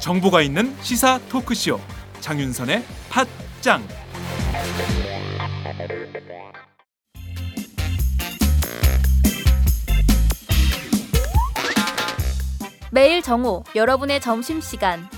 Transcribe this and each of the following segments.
정보가 있는 시사 토크쇼 장윤선의 팟짱. 매일 정오 여러분의 점심시간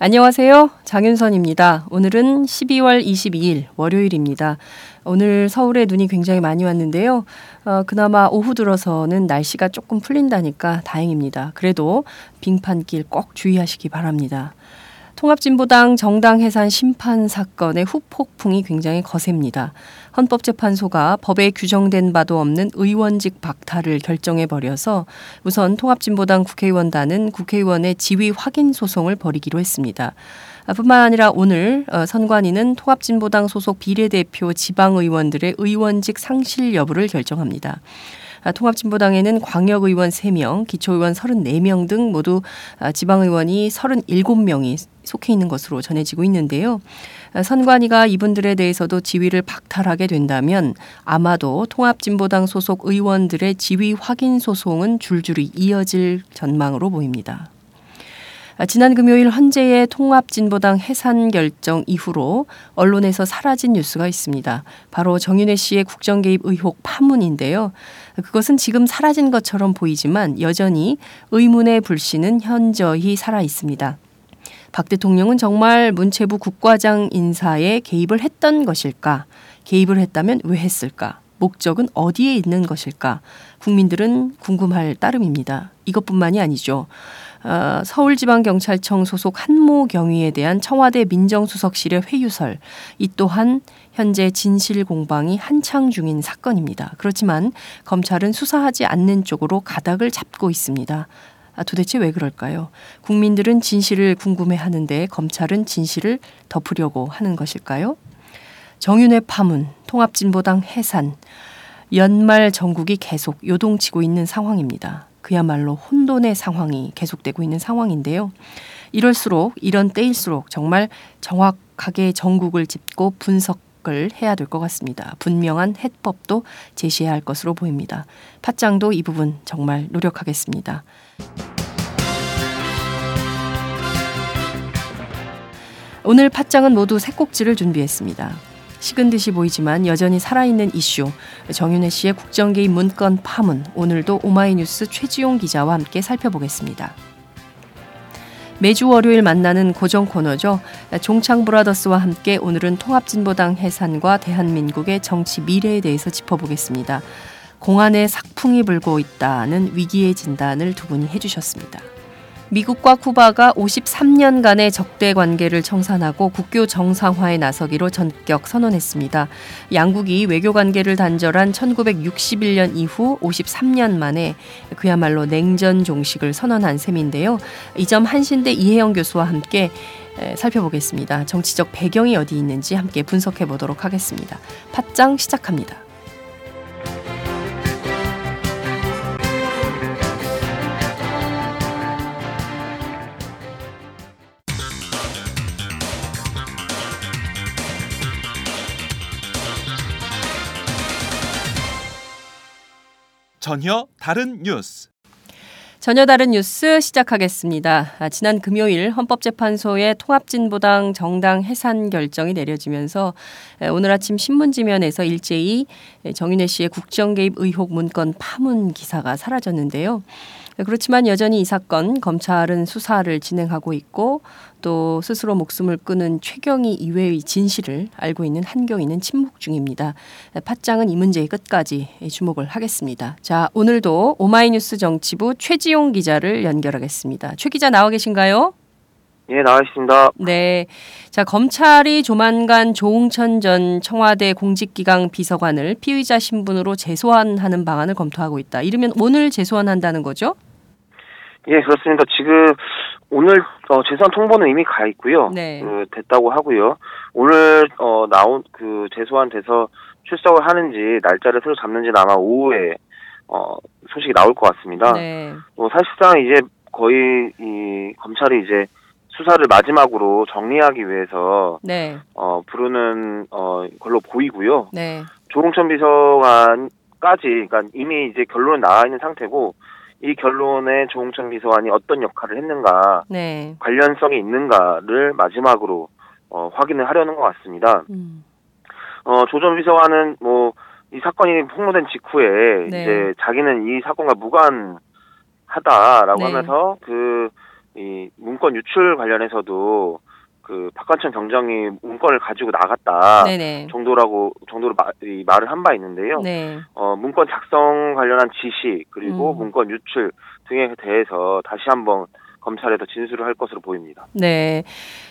안녕하세요. 장윤선입니다. 오늘은 12월 22일 월요일입니다. 오늘 서울에 눈이 굉장히 많이 왔는데요. 어, 그나마 오후 들어서는 날씨가 조금 풀린다니까 다행입니다. 그래도 빙판길 꼭 주의하시기 바랍니다. 통합진보당 정당 해산 심판 사건의 후폭풍이 굉장히 거셉니다. 헌법재판소가 법에 규정된 바도 없는 의원직 박탈을 결정해 버려서 우선 통합진보당 국회의원단은 국회의원의 지위 확인 소송을 벌이기로 했습니다. 뿐만 아니라 오늘 어, 선관위는 통합진보당 소속 비례대표 지방의원들의 의원직 상실 여부를 결정합니다. 아, 통합진보당에는 광역의원 3명, 기초의원 34명 등 모두 아, 지방의원이 37명이 속해 있는 것으로 전해지고 있는데요. 아, 선관위가 이분들에 대해서도 지위를 박탈하게 된다면 아마도 통합진보당 소속 의원들의 지위 확인 소송은 줄줄이 이어질 전망으로 보입니다. 지난 금요일 헌재의 통합진보당 해산 결정 이후로 언론에서 사라진 뉴스가 있습니다. 바로 정윤혜 씨의 국정 개입 의혹 파문인데요. 그것은 지금 사라진 것처럼 보이지만 여전히 의문의 불씨는 현저히 살아 있습니다. 박 대통령은 정말 문체부 국과장 인사에 개입을 했던 것일까? 개입을 했다면 왜 했을까? 목적은 어디에 있는 것일까? 국민들은 궁금할 따름입니다. 이것뿐만이 아니죠. 어, 서울지방경찰청 소속 한모 경위에 대한 청와대 민정수석실의 회유설, 이 또한 현재 진실 공방이 한창 중인 사건입니다. 그렇지만 검찰은 수사하지 않는 쪽으로 가닥을 잡고 있습니다. 아, 도대체 왜 그럴까요? 국민들은 진실을 궁금해 하는데 검찰은 진실을 덮으려고 하는 것일까요? 정윤회 파문, 통합진보당 해산, 연말 전국이 계속 요동치고 있는 상황입니다. 그야말로 혼돈의 상황이 계속되고 있는 상황인데요. 이럴수록 이런 때일수록 정말 정확하게 전국을 짚고 분석을 해야 될 것 같습니다. 분명한 해법도 제시해야 할 것으로 보입니다. 팟짱도 이 부분 정말 노력하겠습니다. 오늘 팟짱은 모두 새 꼭지를 준비했습니다. 식은 듯이 보이지만 여전히 살아있는 이슈 정윤혜 씨의 국정 개입 문건 파문 오늘도 오마이뉴스 최지용 기자와 함께 살펴보겠습니다. 매주 월요일 만나는 고정 코너죠. 종창 브라더스와 함께 오늘은 통합진보당 해산과 대한민국의 정치 미래에 대해서 짚어보겠습니다. 공안에 삭풍이 불고 있다는 위기의 진단을 두 분이 해주셨습니다. 미국과 쿠바가 53년간의 적대 관계를 청산하고 국교 정상화에 나서기로 전격 선언했습니다. 양국이 외교 관계를 단절한 1961년 이후 53년 만에 그야말로 냉전 종식을 선언한 셈인데요. 이 점 한신대 이혜영 교수와 함께 살펴보겠습니다. 정치적 배경이 어디 있는지 함께 분석해 보도록 하겠습니다. 팟짱 시작합니다. 전혀 다른 뉴스. 전혀 다른 뉴스 시작하겠습니다. 아, 지난 금요일 헌법재판소의 통합진보당 정당 해산 결정이 내려지면서 에, 오늘 아침 신문지면에서 일제히 에, 정윤혜 씨의 국정 개입 의혹 문건 파문 기사가 사라졌는데요. 에, 그렇지만 여전히 이 사건 검찰은 수사를 진행하고 있고 또 스스로 목숨을 끊은 최경희 이외의 진실을 알고 있는 한경위는 침묵 중입니다. 에, 팟짱은 이 문제의 끝까지 주목을 하겠습니다. 자, 오늘도 오마이뉴스 정치부 최지용 기자를 연결하겠습니다. 최 기자 나와 계신가요? 예, 나와 있습니다. 네. 자, 검찰이 조만간 조홍천 전 청와대 공직기강 비서관을 피의자 신분으로 재소환하는 방안을 검토하고 있다. 이르면 오늘 재소환한다는 거죠? 예, 그렇습니다. 지금 오늘 어, 재산 통보는 이미 가 있고요. 네. 그, 됐다고 하고요. 오늘 어, 나온 그 재소환 돼서 출석을 하는지 날짜를 새로 잡는지는 아마 오후에 어, 소식이 나올 것 같습니다. 네. 뭐 사실상 이제 거의 이 검찰이 이제 수사를 마지막으로 정리하기 위해서 네. 어, 부르는 어, 걸로 보이고요. 네. 조홍천 비서관까지 그러니까 이미 이제 결론은 나와 있는 상태고 이 결론에 조홍천 비서관이 어떤 역할을 했는가 네. 관련성이 있는가를 마지막으로 어, 확인을 하려는 것 같습니다. 음. 어, 조전 비서관은 뭐 이 사건이 폭로된 직후에 네. 이제 자기는 이 사건과 무관하다라고 네. 하면서 그 이 문건 유출 관련해서도 그 박관천 경정이 문건을 가지고 나갔다 네네. 정도라고 정도로 마, 이 말을 한 바 있는데요. 네. 어, 문건 작성 관련한 지시 그리고 음. 문건 유출 등에 대해서 다시 한번 검찰에서 진술을 할 것으로 보입니다. 네.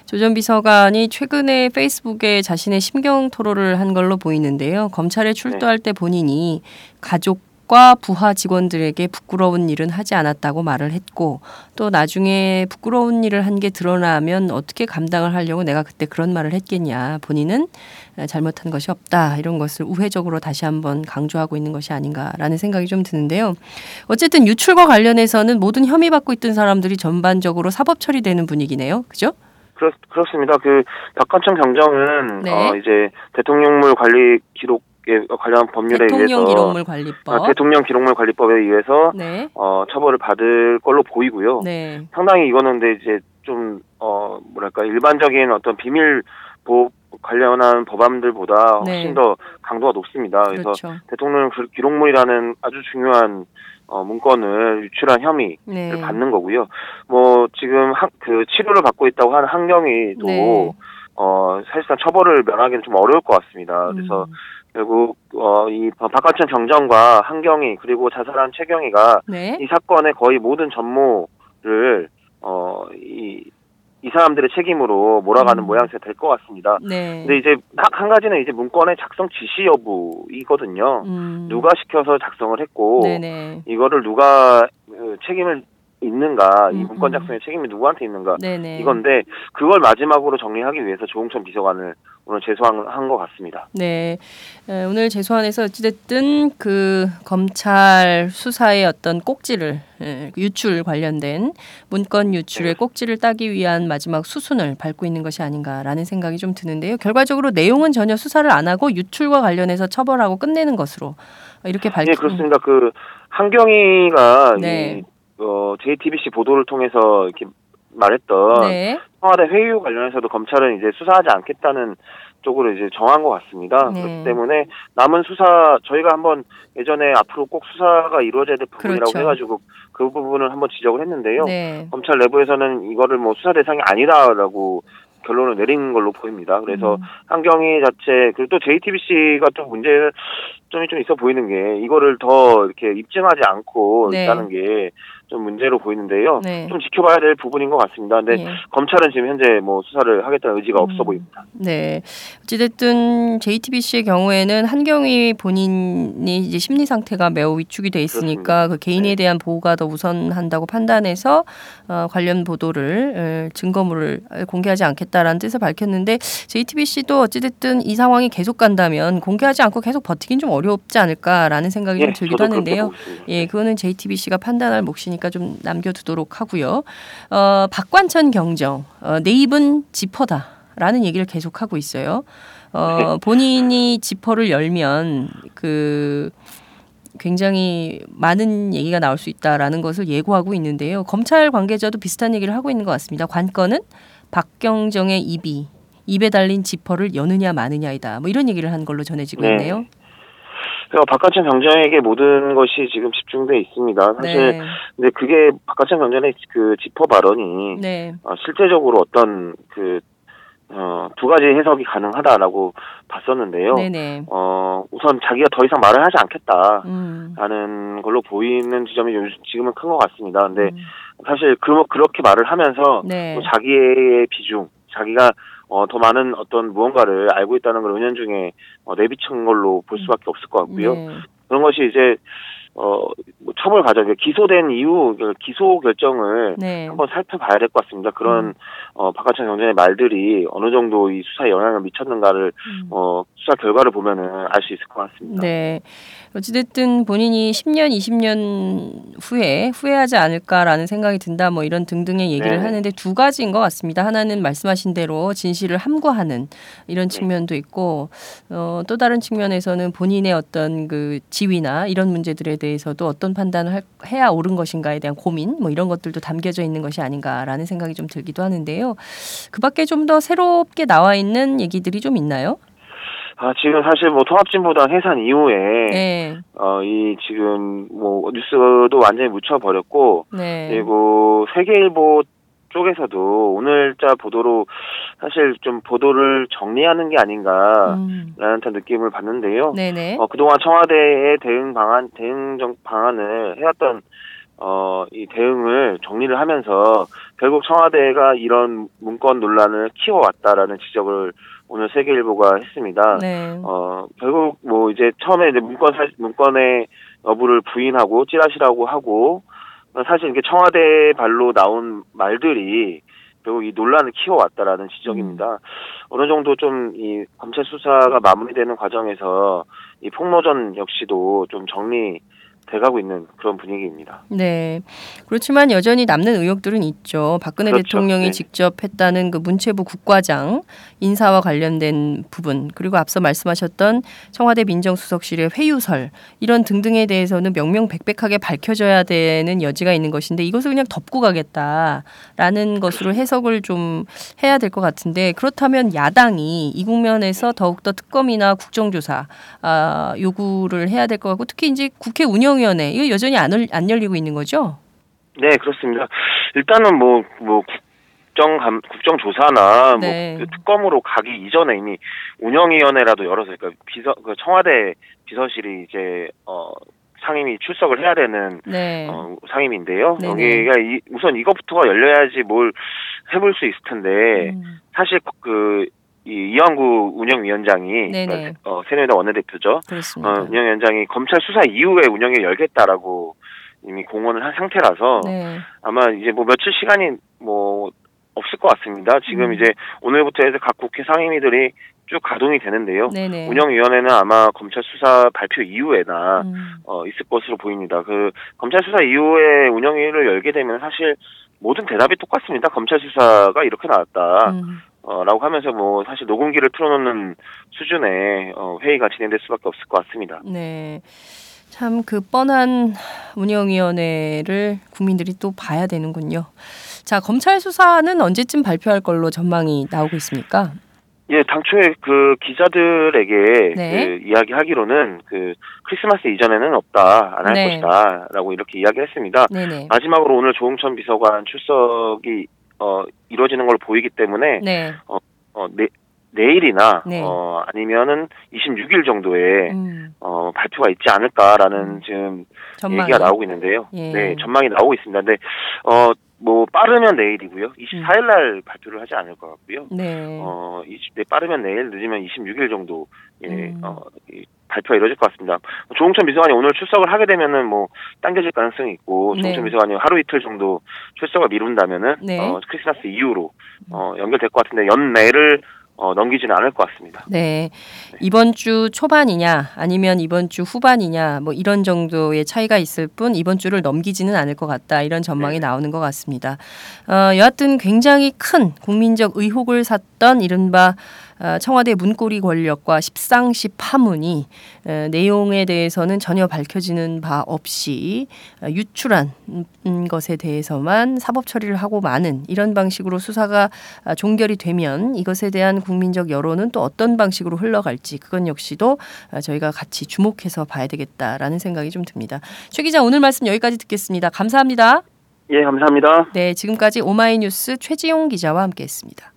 조 전 비서관이 최근에 페이스북에 자신의 심경 토로를 한 걸로 보이는데요. 검찰에 출두할 때 본인이 가족 과 부하 직원들에게 부끄러운 일은 하지 않았다고 말을 했고 또 나중에 부끄러운 일을 한 게 드러나면 어떻게 감당을 하려고 내가 그때 그런 말을 했겠냐. 본인은 잘못한 것이 없다. 이런 것을 우회적으로 다시 한번 강조하고 있는 것이 아닌가라는 생각이 좀 드는데요. 어쨌든 유출과 관련해서는 모든 혐의 받고 있던 사람들이 전반적으로 사법 처리되는 분위기네요. 그죠? 그렇, 그렇습니다. 그 박관천 경정은 네. 어, 이제 대통령물 관리 기록에 관련 법률에 대통령 의해서 기록물 관리법. 아, 대통령 기록물 관리법에 의해서 네. 어, 처벌을 받을 걸로 보이고요. 네. 상당히 이거는 근데 이제 좀 어, 뭐랄까 일반적인 어떤 비밀 보호 관련한 법안들보다 네. 훨씬 더 강도가 높습니다. 그래서 그렇죠. 대통령 기- 기록물이라는 아주 중요한 어, 문건을 유출한 혐의를 네. 받는 거고요. 뭐 지금 한, 그 치료를 받고 있다고 하는 한경이도 네. 어 사실상 처벌을 면하기는 좀 어려울 것 같습니다. 그래서 음. 결국 어 이 박관천 경정과 한경이 그리고 자살한 최경희가 네. 이 사건의 거의 모든 전모를 어 이 이 사람들의 책임으로 몰아가는 음. 모양새가 될 것 같습니다. 네. 근데 이제 한, 한 가지는 이제 문건의 작성 지시 여부이거든요. 음. 누가 시켜서 작성을 했고 네네. 이거를 누가 그 책임을 있는가 이 음, 문건 음. 작성의 책임이 누구한테 있는가 네네. 이건데 그걸 마지막으로 정리하기 위해서 조홍천 비서관을 오늘 제소한 것 같습니다. 네. 에, 오늘 재소안에서 어찌됐든 그 검찰 수사의 어떤 꼭지를 에, 유출 관련된 문건 유출의 네. 꼭지를 따기 위한 마지막 수순을 밟고 있는 것이 아닌가라는 생각이 좀 드는데요. 결과적으로 내용은 전혀 수사를 안 하고 유출과 관련해서 처벌하고 끝내는 것으로 이렇게 밝히 예, 그렇습니다. 그 한경희가 네. 이, 어, JTBC 보도를 통해서 이렇게 말했던 네. 청와대 회유 관련해서도 검찰은 이제 수사하지 않겠다는 쪽으로 이제 정한 것 같습니다. 네. 그렇기 때문에 남은 수사 저희가 한번 예전에 앞으로 꼭 수사가 이루어져야 될 부분이라고 그렇죠. 해가지고 그 부분을 한번 지적을 했는데요. 네. 검찰 내부에서는 이거를 뭐 수사 대상이 아니다라고 결론을 내린 걸로 보입니다. 그래서 음. 한경희 자체 그리고 또 JTBC가 또 문제점이 좀 있어 보이는 게 이거를 더 이렇게 입증하지 않고 네. 있다는 게 좀 문제로 보이는데요. 네. 좀 지켜봐야 될 부분인 것 같습니다. 근데 예. 검찰은 지금 현재 뭐 수사를 하겠다는 의지가 없어 음. 보입니다. 네. 어찌됐든 JTBC의 경우에는 한경희 본인이 이제 심리 상태가 매우 위축이 돼 있으니까 그렇습니다. 그 개인에 네. 대한 보호가 더 우선한다고 판단해서 어, 관련 보도를 에, 증거물을 공개하지 않겠다라는 뜻을 밝혔는데 JTBC도 어찌됐든 이 상황이 계속 간다면 공개하지 않고 계속 버티긴 좀 어렵지 않을까라는 생각이 좀 들기도 예, 저도 그렇게 하는데요. 예, 그거는 JTBC가 판단할 몫이니까 좀 남겨두도록 하고요. 어, 박관천 경정 어, 내 입은 지퍼다라는 얘기를 계속 하고 있어요. 어, 본인이 지퍼를 열면 그 굉장히 많은 얘기가 나올 수 있다라는 것을 예고하고 있는데요. 검찰 관계자도 비슷한 얘기를 하고 있는 것 같습니다. 관건은 박경정의 입이 입에 달린 지퍼를 여느냐 마느냐이다. 뭐 이런 얘기를 한 걸로 전해지고 네. 있네요. 그래서 박가천 경정에게 모든 것이 지금 집중돼 있습니다. 사실 네. 근데 그게 박가천 경정의 그 지퍼 발언이 네. 어, 실제적으로 어떤 그 어, 두 가지 해석이 가능하다라고 봤었는데요. 네네. 어, 우선 자기가 더 이상 말을 하지 않겠다 라는 음. 걸로 보이는 지점이 요- 지금은 큰 것 같습니다. 근데 음. 사실 그, 그렇게 말을 하면서 네. 또 자기의 비중, 자기가 어, 더 많은 어떤 무언가를 알고 있다는 걸 은연중에 어, 내비친 걸로 볼 수밖에 없을 것 같고요. 네. 그런 것이 이제 어, 뭐 처벌 과정, 기소된 이후 그 기소 결정을 네. 한번 살펴봐야 될 것 같습니다. 그런 음. 어, 박하천 경전의 말들이 어느 정도 이 수사에 영향을 미쳤는가를 음. 어, 수사 결과를 보면은 알 수 있을 것 같습니다. 네. 어찌됐든 본인이 10년, 20년 후에 후회하지 않을까라는 생각이 든다, 뭐 이런 등등의 얘기를 네. 하는데 두 가지인 것 같습니다. 하나는 말씀하신 대로 진실을 함구하는 이런 네. 측면도 있고, 어, 또 다른 측면에서는 본인의 어떤 그 지위나 이런 문제들에 대해 서도 어떤 판단을 할- 해야 옳은 것인가에 대한 고민, 뭐 이런 것들도 담겨져 있는 것이 아닌가라는 생각이 좀 들기도 하는데요. 그 밖에 좀 더 새롭게 나와 있는 얘기들이 좀 있나요? 아, 지금 사실 뭐 통합진보당 해산 이후에 네. 어, 이 지금 뭐 뉴스도 완전히 묻혀버렸고 네. 그리고 세계일보 쪽에서도 오늘자 보도로 사실 좀 보도를 정리하는 게 아닌가라는 음. 느낌을 받는데요. 네네. 어, 그동안 청와대의 대응 방안, 대응 정, 방안을 해왔던, 어, 이 대응을 정리를 하면서 결국 청와대가 이런 문건 논란을 키워왔다라는 지적을 오늘 세계일보가 했습니다. 네. 어, 결국 뭐 이제 처음에 이제 문건, 사, 문건의 여부를 부인하고 찌라시라고 하고 사실 이게 청와대 발로 나온 말들이 결국 이 논란을 키워왔다라는 지적입니다. 어느 정도 좀 이 검찰 수사가 마무리되는 과정에서 이 폭로전 역시도 좀 정리 돼가고 있는 그런 분위기입니다. 네. 그렇지만 여전히 남는 의혹들은 있죠. 박근혜 그렇죠. 대통령이 네. 직접 했다는 그 문체부 국과장 인사와 관련된 부분, 그리고 앞서 말씀하셨던 청와대 민정수석실의 회유설 이런 등등에 대해서는 명명백백하게 밝혀져야 되는 여지가 있는 것인데 이것을 그냥 덮고 가겠다라는 것으로 해석을 좀 해야 될 것 같은데 그렇다면 야당이 이 국면에서 더욱더 특검이나 국정조사 아, 요구를 해야 될 것 같고 특히 이제 국회 운영 위원회 이거 여전히 안, 열- 안 열리고 있는 거죠? 네, 그렇습니다. 일단은 뭐, 뭐, 국정, 감, 국정조사나 네. 뭐, 그 특검으로 가기 이전에 이미 운영위원회라도 열어서, 그러니까 비서, 그 청와대 비서실이 이제, 어, 상임위 출석을 해야 되는, 네. 어, 상임인데요. 네네. 여기가 이, 우선 이것부터가 열려야지 뭘 해볼 수 있을 텐데, 음, 사실 그, 이 이왕구 운영위원장이, 네네. 어, 새누리당 원내대표죠. 그렇습니다. 어, 운영위원장이 검찰 수사 이후에 운영에 열겠다라고 이미 공언을 한 상태라서, 네. 아마 이제 뭐 며칠 시간이 뭐 없을 것 같습니다. 지금 음. 이제 오늘부터 해서 각 국회 상임위들이 쭉 가동이 되는데요. 네네. 운영위원회는 아마 검찰 수사 발표 이후에나 음, 어, 있을 것으로 보입니다. 그 검찰 수사 이후에 운영위를 열게 되면 사실 모든 대답이 똑같습니다. 검찰 수사가 이렇게 나왔다. 음, 어, 라고 하면서 뭐 사실 녹음기를 틀어놓는 수준의 어, 회의가 진행될 수밖에 없을 것 같습니다. 네. 참 그 뻔한 운영위원회를 국민들이 또 봐야 되는군요. 자, 검찰 수사는 언제쯤 발표할 걸로 전망이 나오고 있습니까? 예, 당초에 그 기자들에게 네. 그 이야기하기로는 그 크리스마스 이전에는 없다, 안할 네. 것이다라고 이렇게 이야기를 했습니다. 네네. 마지막으로 오늘 조홍천 비서관 출석이 어 이루어지는 걸로 보이기 때문에 네. 어 내, 내일이나 네. 어 아니면은 26일 정도에 음, 어 발표가 있지 않을까라는 음. 지금 전망이. 얘기가 나오고 있는데요. 예. 네, 전망이 나오고 있습니다. 근데 어 뭐 빠르면 내일이고요. 24일 날 발표를 하지 않을 것 같고요. 네. 어, 20, 네, 빠르면 내일, 늦으면 26일 정도, 예, 음. 어, 이 발표가 이루어질 것 같습니다. 조홍천 비서관이 오늘 출석을 하게 되면은 뭐, 당겨질 가능성이 있고, 네. 조홍천 비서관이 하루 이틀 정도 출석을 미룬다면은, 네. 어, 크리스마스 이후로, 어, 연결될 것 같은데, 연내를, 어, 넘기지는 않을 것 같습니다. 네. 이번 주 초반이냐 아니면 이번 주 후반이냐 뭐 이런 정도의 차이가 있을 뿐 이번 주를 넘기지는 않을 것 같다 이런 전망이 네. 나오는 것 같습니다. 어, 여하튼 굉장히 큰 국민적 의혹을 샀던 이른바 아, 청와대 문고리 권력과 십상시 파문이 에, 내용에 대해서는 전혀 밝혀지는 바 없이 아, 유출한 음, 것에 대해서만 사법 처리를 하고 마는 이런 방식으로 수사가 아, 종결이 되면 이것에 대한 국민적 여론은 또 어떤 방식으로 흘러갈지 그건 역시도 아, 저희가 같이 주목해서 봐야 되겠다라는 생각이 좀 듭니다. 최 기자 오늘 말씀 여기까지 듣겠습니다. 감사합니다. 예, 감사합니다. 네, 지금까지 오마이뉴스 최지용 기자와 함께했습니다.